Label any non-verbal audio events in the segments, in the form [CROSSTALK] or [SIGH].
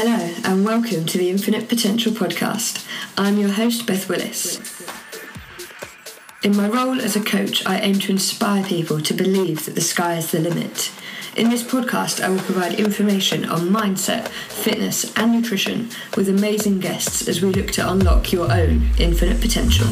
Hello, and welcome to the Infinite Potential Podcast. I'm your host, Beth Willis. In my role as a coach, I aim to inspire people to believe that the sky is the limit. In this podcast, I will provide information on mindset, fitness, and nutrition with amazing guests as we look to unlock your own infinite potential.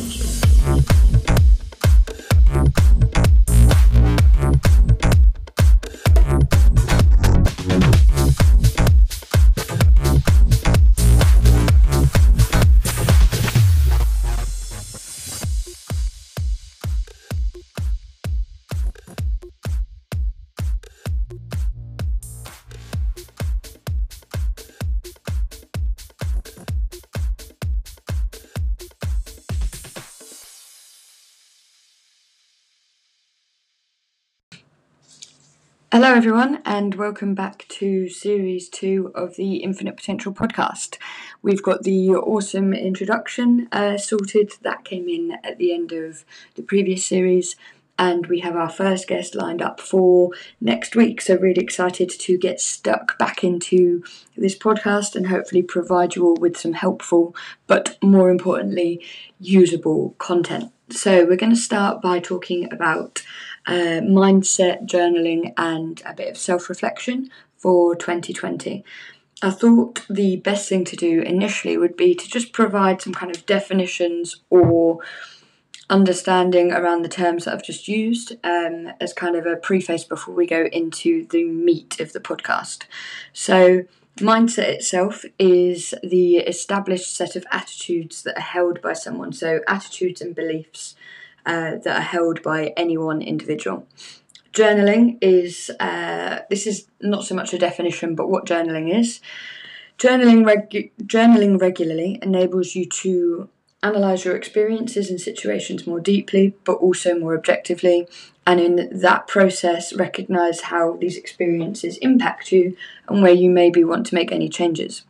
Hello, everyone, and welcome back to series two of the Infinite Potential podcast. We've got the awesome introduction uh, sorted that came in at the end of the previous series, and we have our first guest lined up for next week. So, really excited to get stuck back into this podcast and hopefully provide you all with some helpful, but more importantly, usable content. So, we're going to start by talking about uh, mindset, journaling, and a bit of self reflection for 2020. I thought the best thing to do initially would be to just provide some kind of definitions or understanding around the terms that I've just used um, as kind of a preface before we go into the meat of the podcast. So, mindset itself is the established set of attitudes that are held by someone, so attitudes and beliefs uh, that are held by any one individual. Journaling is, uh, this is not so much a definition, but what journaling is. Journaling, regu- journaling regularly enables you to analyze your experiences and situations more deeply, but also more objectively, and in that process, recognize how these experiences impact you and where you maybe want to make any changes.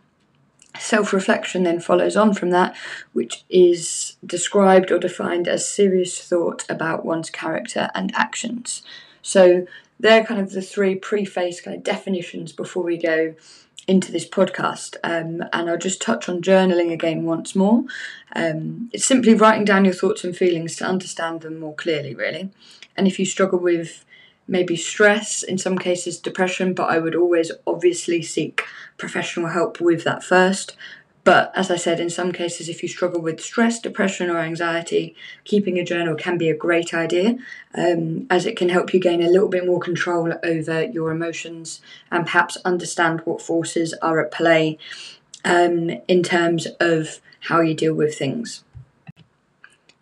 Self reflection then follows on from that, which is described or defined as serious thought about one's character and actions. So, they're kind of the three preface kind of definitions before we go into this podcast. Um, and I'll just touch on journaling again once more. Um, it's simply writing down your thoughts and feelings to understand them more clearly, really. And if you struggle with maybe stress, in some cases depression, but I would always obviously seek professional help with that first. But as I said, in some cases, if you struggle with stress, depression, or anxiety, keeping a journal can be a great idea um, as it can help you gain a little bit more control over your emotions and perhaps understand what forces are at play um, in terms of how you deal with things.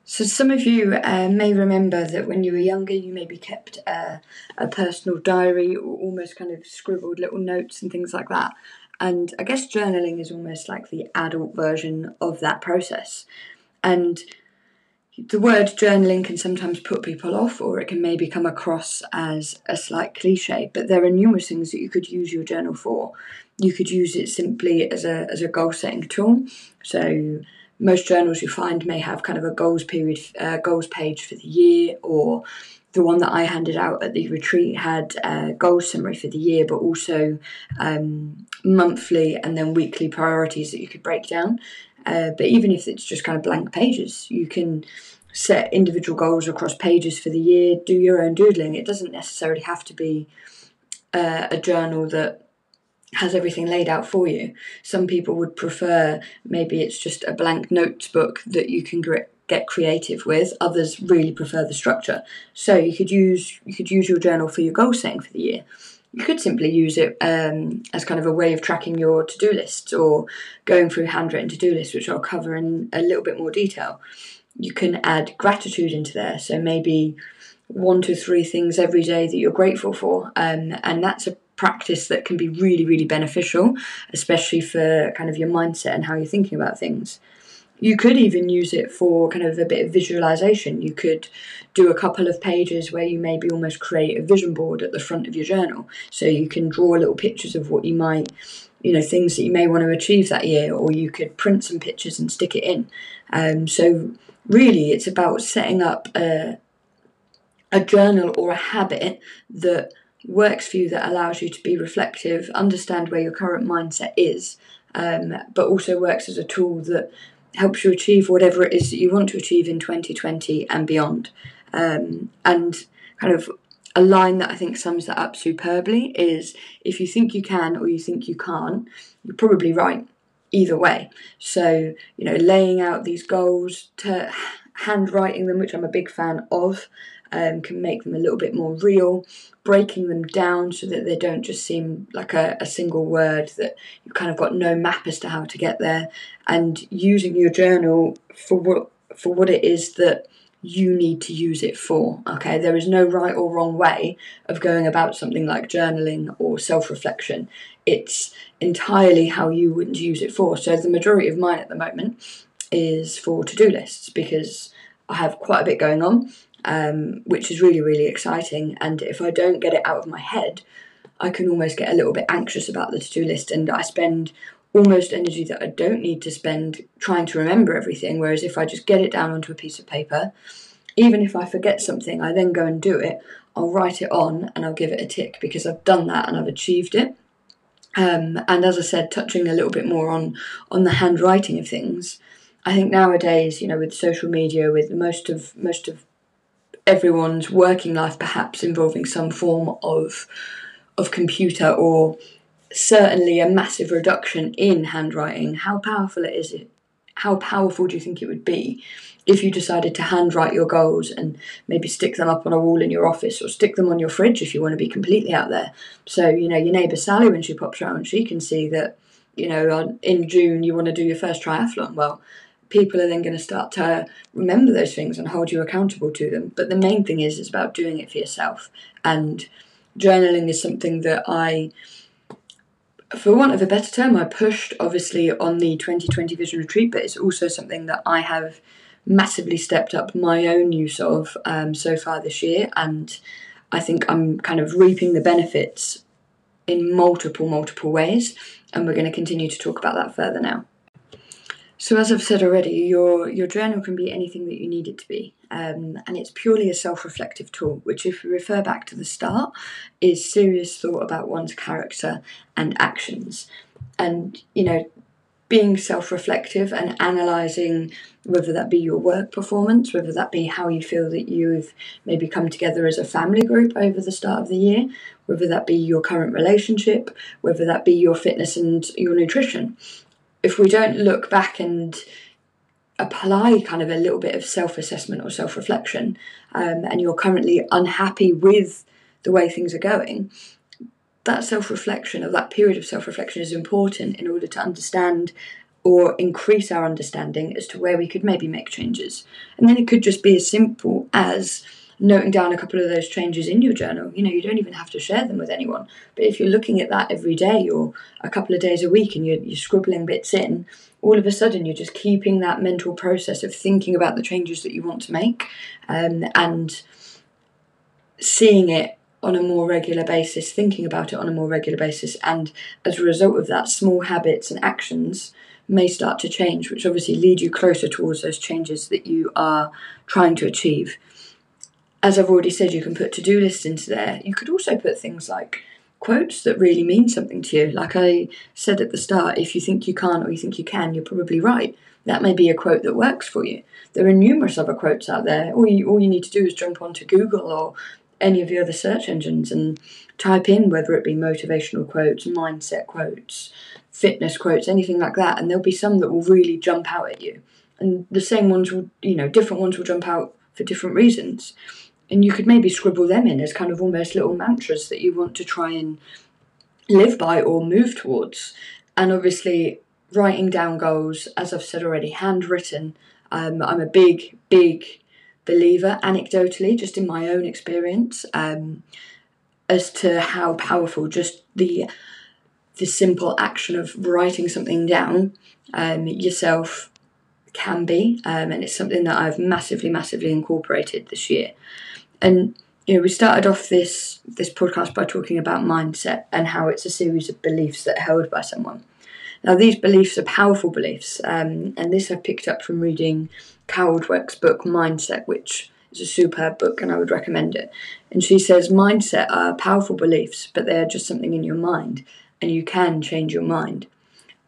So, some of you uh, may remember that when you were younger, you maybe kept uh, a personal diary or almost kind of scribbled little notes and things like that. And I guess journaling is almost like the adult version of that process. And the word journaling can sometimes put people off, or it can maybe come across as a slight cliche. But there are numerous things that you could use your journal for. You could use it simply as a as a goal setting tool. So most journals you find may have kind of a goals period, uh, goals page for the year, or the one that I handed out at the retreat had a goals summary for the year, but also um, monthly and then weekly priorities that you could break down. Uh, but even if it's just kind of blank pages, you can set individual goals across pages for the year, do your own doodling. It doesn't necessarily have to be uh, a journal that has everything laid out for you. Some people would prefer maybe it's just a blank notebook that you can get creative with. Others really prefer the structure. So you could use you could use your journal for your goal setting for the year. You could simply use it um, as kind of a way of tracking your to do lists or going through handwritten to do lists, which I'll cover in a little bit more detail. You can add gratitude into there. So maybe one to three things every day that you're grateful for. Um, and that's a practice that can be really, really beneficial, especially for kind of your mindset and how you're thinking about things. You could even use it for kind of a bit of visualization. You could do a couple of pages where you maybe almost create a vision board at the front of your journal. So you can draw little pictures of what you might, you know, things that you may want to achieve that year, or you could print some pictures and stick it in. Um, so really, it's about setting up a, a journal or a habit that works for you that allows you to be reflective, understand where your current mindset is, um, but also works as a tool that helps you achieve whatever it is that you want to achieve in 2020 and beyond. Um, and kind of a line that I think sums that up superbly is if you think you can or you think you can't, you're probably right either way. So, you know, laying out these goals, to [SIGHS] handwriting them, which I'm a big fan of, um, can make them a little bit more real, breaking them down so that they don't just seem like a, a single word that you've kind of got no map as to how to get there, and using your journal for what for what it is that you need to use it for. Okay, there is no right or wrong way of going about something like journaling or self reflection. It's entirely how you would use it for. So, the majority of mine at the moment is for to do lists because I have quite a bit going on, um, which is really, really exciting. And if I don't get it out of my head, I can almost get a little bit anxious about the to do list, and I spend almost energy that I don't need to spend trying to remember everything. Whereas if I just get it down onto a piece of paper, even if I forget something, I then go and do it. I'll write it on and I'll give it a tick because I've done that and I've achieved it. Um, and as I said, touching a little bit more on on the handwriting of things, I think nowadays, you know, with social media, with most of most of everyone's working life perhaps involving some form of of computer or certainly a massive reduction in handwriting. How powerful it is it? How powerful do you think it would be if you decided to handwrite your goals and maybe stick them up on a wall in your office or stick them on your fridge if you want to be completely out there? So, you know, your neighbour Sally, when she pops around, she can see that, you know, in June you want to do your first triathlon. Well, people are then going to start to remember those things and hold you accountable to them. But the main thing is, it's about doing it for yourself. And journaling is something that I for want of a better term, I pushed obviously on the 2020 Vision Retreat, but it's also something that I have massively stepped up my own use of um, so far this year, and I think I'm kind of reaping the benefits in multiple, multiple ways, and we're going to continue to talk about that further now. So, as I've said already, your your journal can be anything that you need it to be, um, and it's purely a self-reflective tool. Which, if we refer back to the start, is serious thought about one's character and actions, and you know, being self-reflective and analysing whether that be your work performance, whether that be how you feel that you've maybe come together as a family group over the start of the year, whether that be your current relationship, whether that be your fitness and your nutrition if we don't look back and apply kind of a little bit of self assessment or self reflection, um, and you're currently unhappy with the way things are going, that self reflection of that period of self reflection is important in order to understand or increase our understanding as to where we could maybe make changes. And then it could just be as simple as noting down a couple of those changes in your journal. You know, you don't even have to share them with anyone. But if you're looking at that every day or a couple of days a week and you're, you're scribbling bits in, all of a sudden you're just keeping that mental process of thinking about the changes that you want to make um, and seeing it on a more regular basis, thinking about it on a more regular basis, and as a result of that, small habits and actions may start to change, which obviously lead you closer towards those changes that you are trying to achieve as I've already said, you can put to do lists into there. You could also put things like quotes that really mean something to you. Like I said at the start, if you think you can't or you think you can, you're probably right. That may be a quote that works for you. There are numerous other quotes out there. All you, all you need to do is jump onto Google or any of the other search engines and type in whether it be motivational quotes, mindset quotes, fitness quotes, anything like that, and there'll be some that will really jump out at you. And the same ones will, you know, different ones will jump out for different reasons and you could maybe scribble them in as kind of almost little mantras that you want to try and live by or move towards. And obviously, writing down goals, as I've said already, handwritten. Um, I'm a big, big believer, anecdotally, just in my own experience, um, as to how powerful just the the simple action of writing something down um, yourself can be, um, and it's something that I've massively, massively incorporated this year. And you know, we started off this this podcast by talking about mindset and how it's a series of beliefs that are held by someone. Now, these beliefs are powerful beliefs, um, and this I picked up from reading Carol Dweck's book Mindset, which is a superb book, and I would recommend it. And she says mindset are powerful beliefs, but they are just something in your mind, and you can change your mind.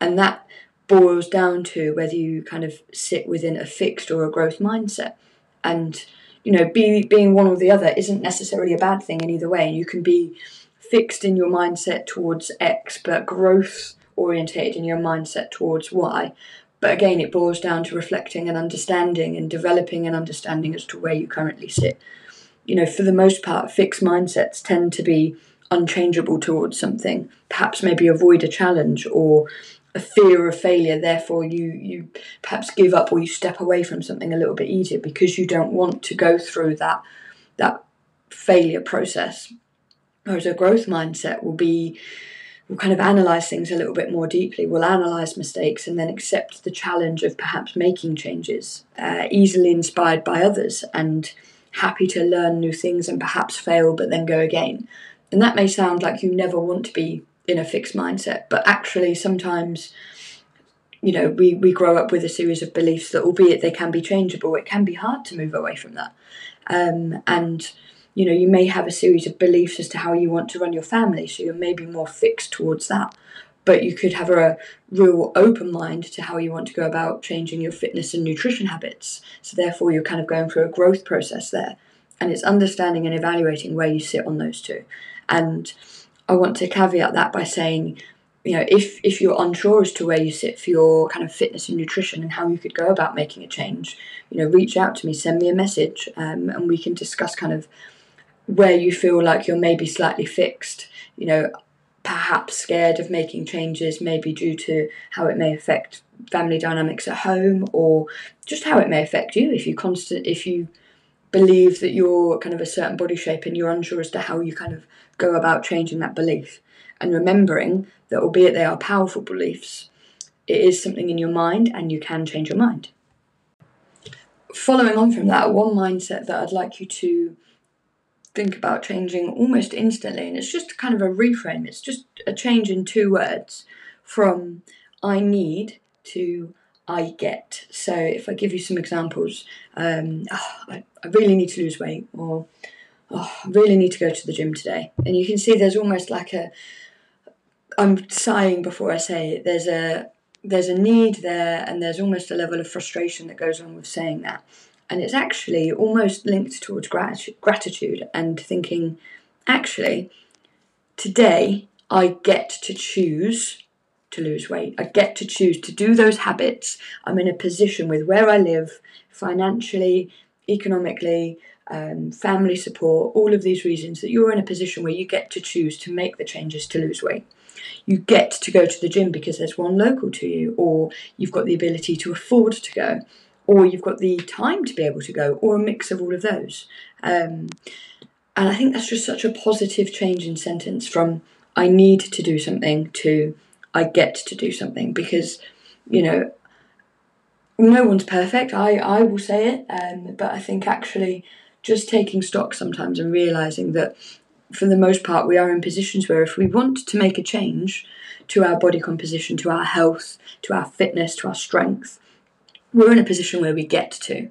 And that boils down to whether you kind of sit within a fixed or a growth mindset. And, you know, be, being one or the other isn't necessarily a bad thing in either way. You can be fixed in your mindset towards X, but growth orientated in your mindset towards Y. But again, it boils down to reflecting and understanding and developing an understanding as to where you currently sit. You know, for the most part, fixed mindsets tend to be unchangeable towards something, perhaps maybe avoid a challenge or a fear of failure, therefore you you perhaps give up or you step away from something a little bit easier because you don't want to go through that that failure process. Whereas a growth mindset will be we'll kind of analyze things a little bit more deeply. We'll analyze mistakes and then accept the challenge of perhaps making changes, uh, easily inspired by others and happy to learn new things and perhaps fail but then go again. And that may sound like you never want to be in a fixed mindset, but actually sometimes you know we, we grow up with a series of beliefs that albeit they can be changeable it can be hard to move away from that. Um, and you know you may have a series of beliefs as to how you want to run your family so you're maybe more fixed towards that. But you could have a real open mind to how you want to go about changing your fitness and nutrition habits. So therefore you're kind of going through a growth process there. And it's understanding and evaluating where you sit on those two. And i want to caveat that by saying you know if if you're unsure as to where you sit for your kind of fitness and nutrition and how you could go about making a change you know reach out to me send me a message um, and we can discuss kind of where you feel like you're maybe slightly fixed, you know, perhaps scared of making changes, maybe due to how it may affect family dynamics at home or just how it may affect you. If you constant if you believe that you're kind of a certain body shape and you're unsure as to how you kind of go about changing that belief and remembering that albeit they are powerful beliefs it is something in your mind and you can change your mind following on from that one mindset that i'd like you to think about changing almost instantly. And it's just kind of a reframe, it's just a change in two words from I need to I get. So if I give you some examples, um, oh, I, I, really need to lose weight, or oh, I really need to go to the gym today. And you can see there's almost like a, I'm sighing before I say it, there's a, there's a need there, and there's almost a level of frustration that goes on with saying that and it's actually almost linked towards gratitude and thinking, actually, today I get to choose to lose weight. I get to choose to do those habits. I'm in a position with where I live, financially, economically, um, family support, all of these reasons that you're in a position where you get to choose to make the changes to lose weight. You get to go to the gym because there's one local to you, or you've got the ability to afford to go or you've got the time to be able to go, or a mix of all of those. Um, and I think that's just such a positive change in sentence from I need to do something to I get to do something because, you know, no one's perfect. I, I will say it, um, but I think actually just taking stock sometimes and realizing that for the most part we are in positions where if we want to make a change to our body composition, to our health, to our fitness, to our strength, we're in a position where we get to,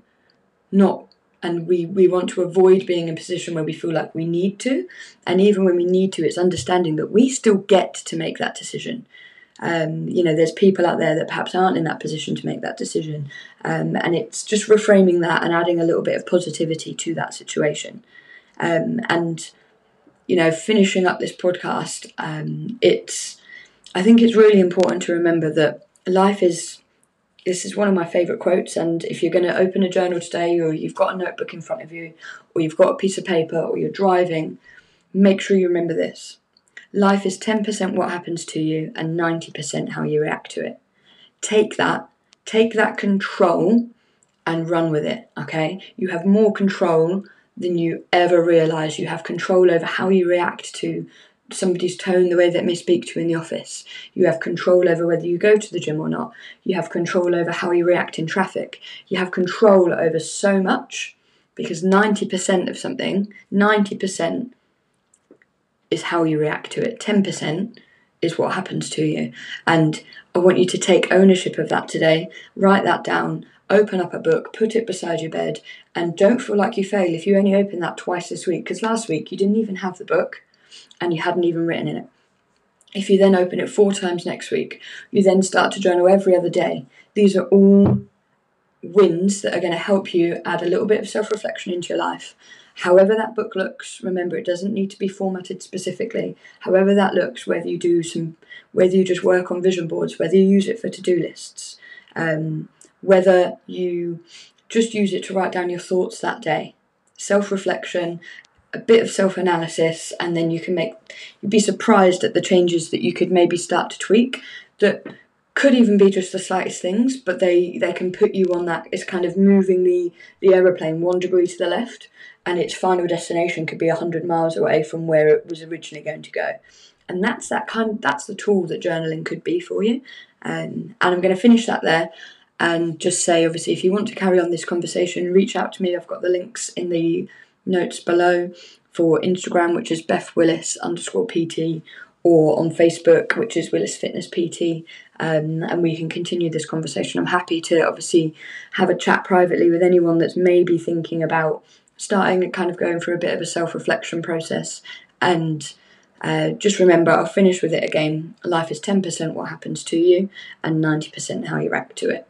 not and we, we want to avoid being in a position where we feel like we need to. And even when we need to, it's understanding that we still get to make that decision. Um, you know, there's people out there that perhaps aren't in that position to make that decision. Um, and it's just reframing that and adding a little bit of positivity to that situation. Um, and, you know, finishing up this podcast, um, it's, I think it's really important to remember that life is this is one of my favourite quotes. And if you're going to open a journal today, or you've got a notebook in front of you, or you've got a piece of paper, or you're driving, make sure you remember this. Life is 10% what happens to you and 90% how you react to it. Take that, take that control and run with it, okay? You have more control than you ever realize. You have control over how you react to somebody's tone, the way that they speak to you in the office. You have control over whether you go to the gym or not. You have control over how you react in traffic. You have control over so much because 90% of something, 90% is how you react to it. 10% is what happens to you. And I want you to take ownership of that today. Write that down. Open up a book, put it beside your bed, and don't feel like you fail if you only open that twice this week. Because last week you didn't even have the book and you hadn't even written in it. If you then open it four times next week, you then start to journal every other day. These are all wins that are going to help you add a little bit of self reflection into your life. However, that book looks, remember it doesn't need to be formatted specifically. However, that looks, whether you do some, whether you just work on vision boards, whether you use it for to do lists, um, whether you just use it to write down your thoughts that day, self reflection, a bit of self analysis, and then you can make, you'd be surprised at the changes that you could maybe start to tweak that could even be just the slightest things, but they, they can put you on that. It's kind of moving the, the aeroplane one degree to the left, and its final destination could be 100 miles away from where it was originally going to go. And that's that kind. That's the tool that journaling could be for you. Um, and I'm going to finish that there, and just say, obviously, if you want to carry on this conversation, reach out to me. I've got the links in the notes below for Instagram, which is Beth Willis underscore PT, or on Facebook, which is Willis Fitness PT, um, and we can continue this conversation. I'm happy to obviously have a chat privately with anyone that's maybe thinking about starting kind of going through a bit of a self reflection process. And uh, just remember, I'll finish with it again life is 10% what happens to you, and 90% how you react to it.